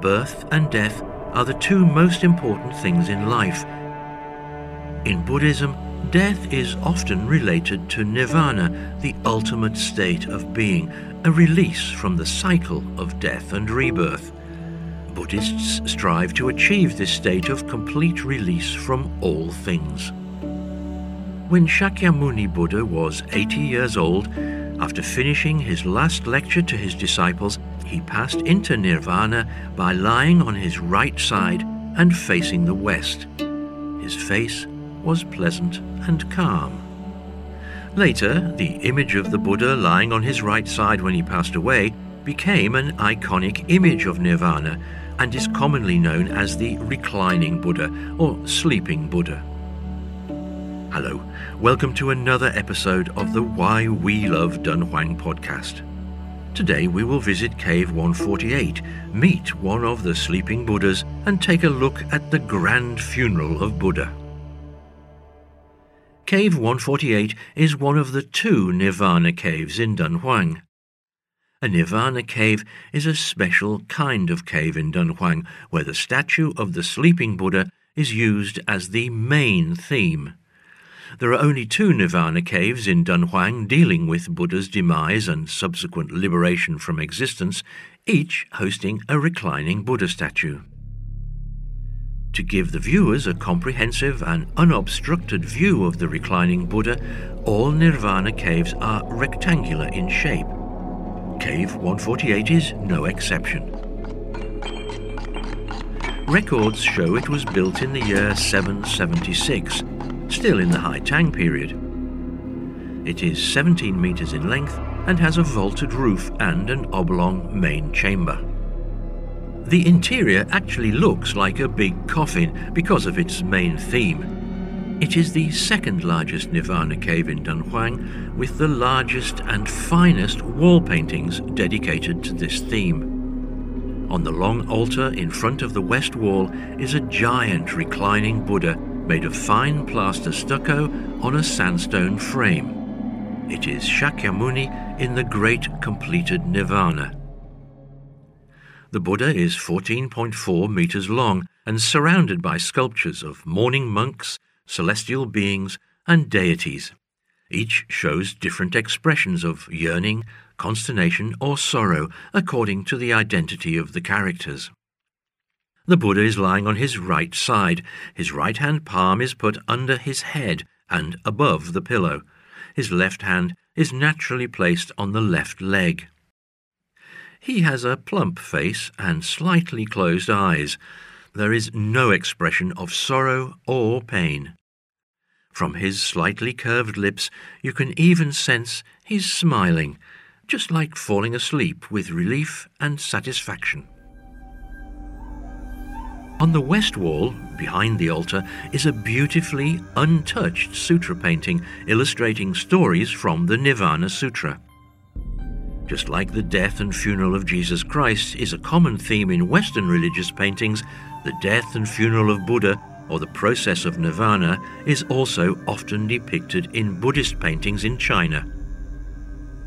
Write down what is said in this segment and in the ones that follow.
birth and death are the two most important things in life. In Buddhism, death is often related to nirvana, the ultimate state of being, a release from the cycle of death and rebirth. Buddhists strive to achieve this state of complete release from all things. When Shakyamuni Buddha was 80 years old, after finishing his last lecture to his disciples, he passed into nirvana by lying on his right side and facing the west. His face was pleasant and calm. Later, the image of the Buddha lying on his right side when he passed away became an iconic image of nirvana and is commonly known as the reclining Buddha or sleeping Buddha. Hello, welcome to another episode of the Why We Love Dunhuang podcast. Today we will visit Cave 148, meet one of the sleeping Buddhas, and take a look at the grand funeral of Buddha. Cave 148 is one of the two Nirvana caves in Dunhuang. A Nirvana cave is a special kind of cave in Dunhuang where the statue of the sleeping Buddha is used as the main theme. There are only two Nirvana caves in Dunhuang dealing with Buddha's demise and subsequent liberation from existence, each hosting a reclining Buddha statue. To give the viewers a comprehensive and unobstructed view of the reclining Buddha, all Nirvana caves are rectangular in shape. Cave 148 is no exception. Records show it was built in the year 776, still in the High Tang period. It is 17 metres in length and has a vaulted roof and an oblong main chamber. The interior actually looks like a big coffin because of its main theme. It is the second largest Nirvana cave in Dunhuang, with the largest and finest wall paintings dedicated to this theme. On the long altar in front of the west wall is a giant reclining Buddha made of fine plaster stucco on a sandstone frame. It is Shakyamuni in the great completed Nirvana. The Buddha is 14.4 meters long and surrounded by sculptures of mourning monks, celestial beings, and deities. Each shows different expressions of yearning, consternation, or sorrow according to the identity of the characters. The Buddha is lying on his right side. His right hand palm is put under his head and above the pillow. His left hand is naturally placed on the left leg. He has a plump face and slightly closed eyes. There is no expression of sorrow or pain. From his slightly curved lips, you can even sense he's smiling, just like falling asleep with relief and satisfaction. On the west wall, behind the altar, is a beautifully untouched sutra painting illustrating stories from the Nirvana Sutra. Just like the death and funeral of Jesus Christ is a common theme in Western religious paintings, the death and funeral of Buddha or the process of nirvana, is also often depicted in Buddhist paintings in China.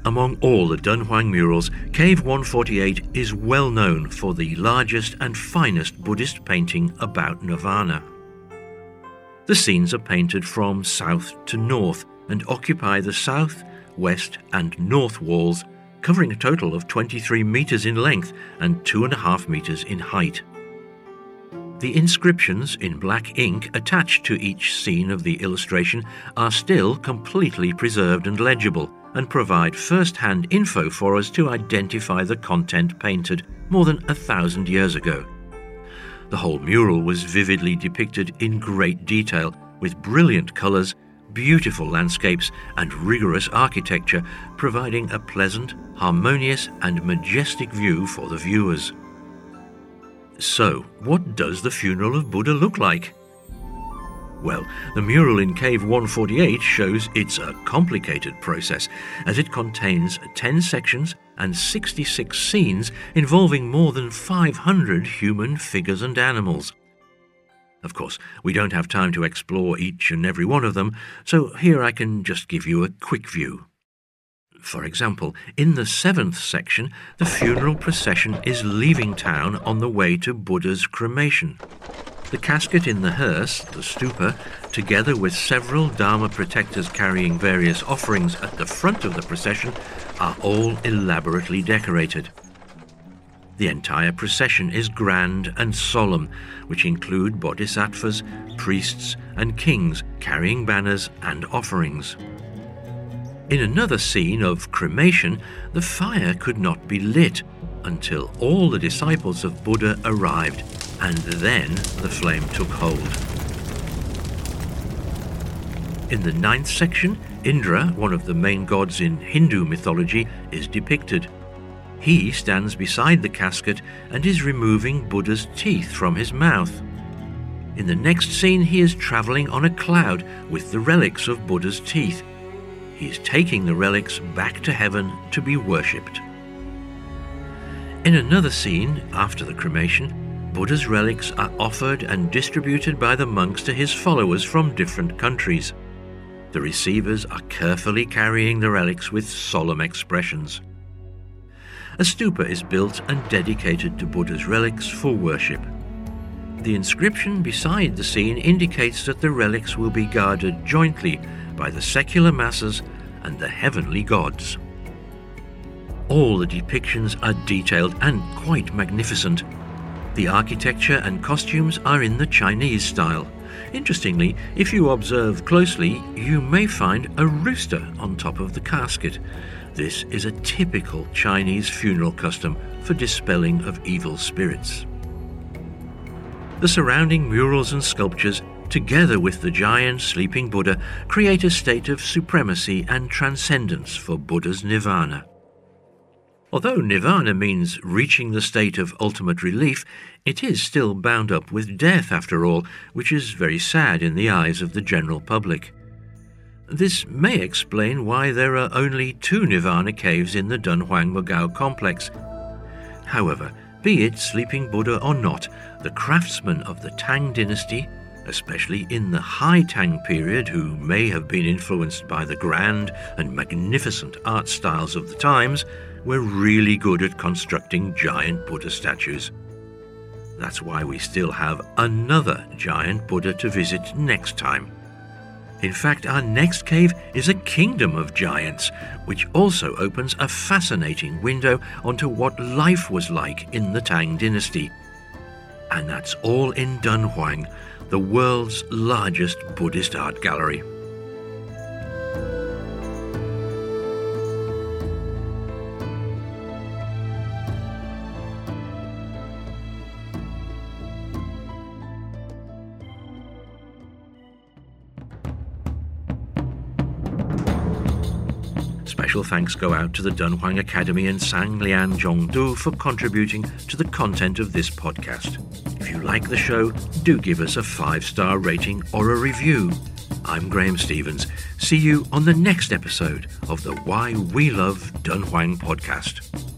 Among all the Dunhuang murals, Cave 148 is well known for the largest and finest Buddhist painting about nirvana. The scenes are painted from south to north and occupy the south, west, and north walls, covering a total of 23 metres in length and 2.5 metres in height. The inscriptions in black ink attached to each scene of the illustration are still completely preserved and legible and provide first hand info for us to identify the content painted more than a thousand years ago. The whole mural was vividly depicted in great detail with brilliant colours, beautiful landscapes, and rigorous architecture, providing a pleasant, harmonious, and majestic view for the viewers. So, what does the funeral of Buddha look like? Well, the mural in Cave 148 shows it's a complicated process, as it contains 10 sections and 66 scenes involving more than 500 human figures and animals. Of course, we don't have time to explore each and every one of them, so here I can just give you a quick view. For example, in the seventh section, the funeral procession is leaving town on the way to Buddha's cremation. The casket in the hearse, the stupa, together with several Dharma protectors carrying various offerings at the front of the procession, are all elaborately decorated. The entire procession is grand and solemn, which include bodhisattvas, priests, and kings carrying banners and offerings. In another scene of cremation, the fire could not be lit until all the disciples of Buddha arrived and then the flame took hold. In the ninth section, Indra, one of the main gods in Hindu mythology, is depicted. He stands beside the casket and is removing Buddha's teeth from his mouth. In the next scene, he is traveling on a cloud with the relics of Buddha's teeth. He is taking the relics back to heaven to be worshipped. In another scene, after the cremation, Buddha's relics are offered and distributed by the monks to his followers from different countries. The receivers are carefully carrying the relics with solemn expressions. A stupa is built and dedicated to Buddha's relics for worship. The inscription beside the scene indicates that the relics will be guarded jointly by the secular masses and the heavenly gods. All the depictions are detailed and quite magnificent. The architecture and costumes are in the Chinese style. Interestingly, if you observe closely, you may find a rooster on top of the casket. This is a typical Chinese funeral custom for dispelling of evil spirits. The surrounding murals and sculptures, together with the giant sleeping Buddha, create a state of supremacy and transcendence for Buddha's nirvana. Although nirvana means reaching the state of ultimate relief, it is still bound up with death after all, which is very sad in the eyes of the general public. This may explain why there are only two nirvana caves in the Dunhuang Mogao complex. However, be it Sleeping Buddha or not, the craftsmen of the Tang dynasty, especially in the High Tang period, who may have been influenced by the grand and magnificent art styles of the times, were really good at constructing giant Buddha statues. That's why we still have another giant Buddha to visit next time. In fact, our next cave is a kingdom of giants, which also opens a fascinating window onto what life was like in the Tang dynasty. And that's all in Dunhuang, the world's largest Buddhist art gallery. Special thanks go out to the Dunhuang Academy and Sanlian Zhongdu for contributing to the content of this podcast. If you like the show, do give us a five star rating or a review. I'm Graham Stevens. See you on the next episode of the Why We Love Dunhuang podcast.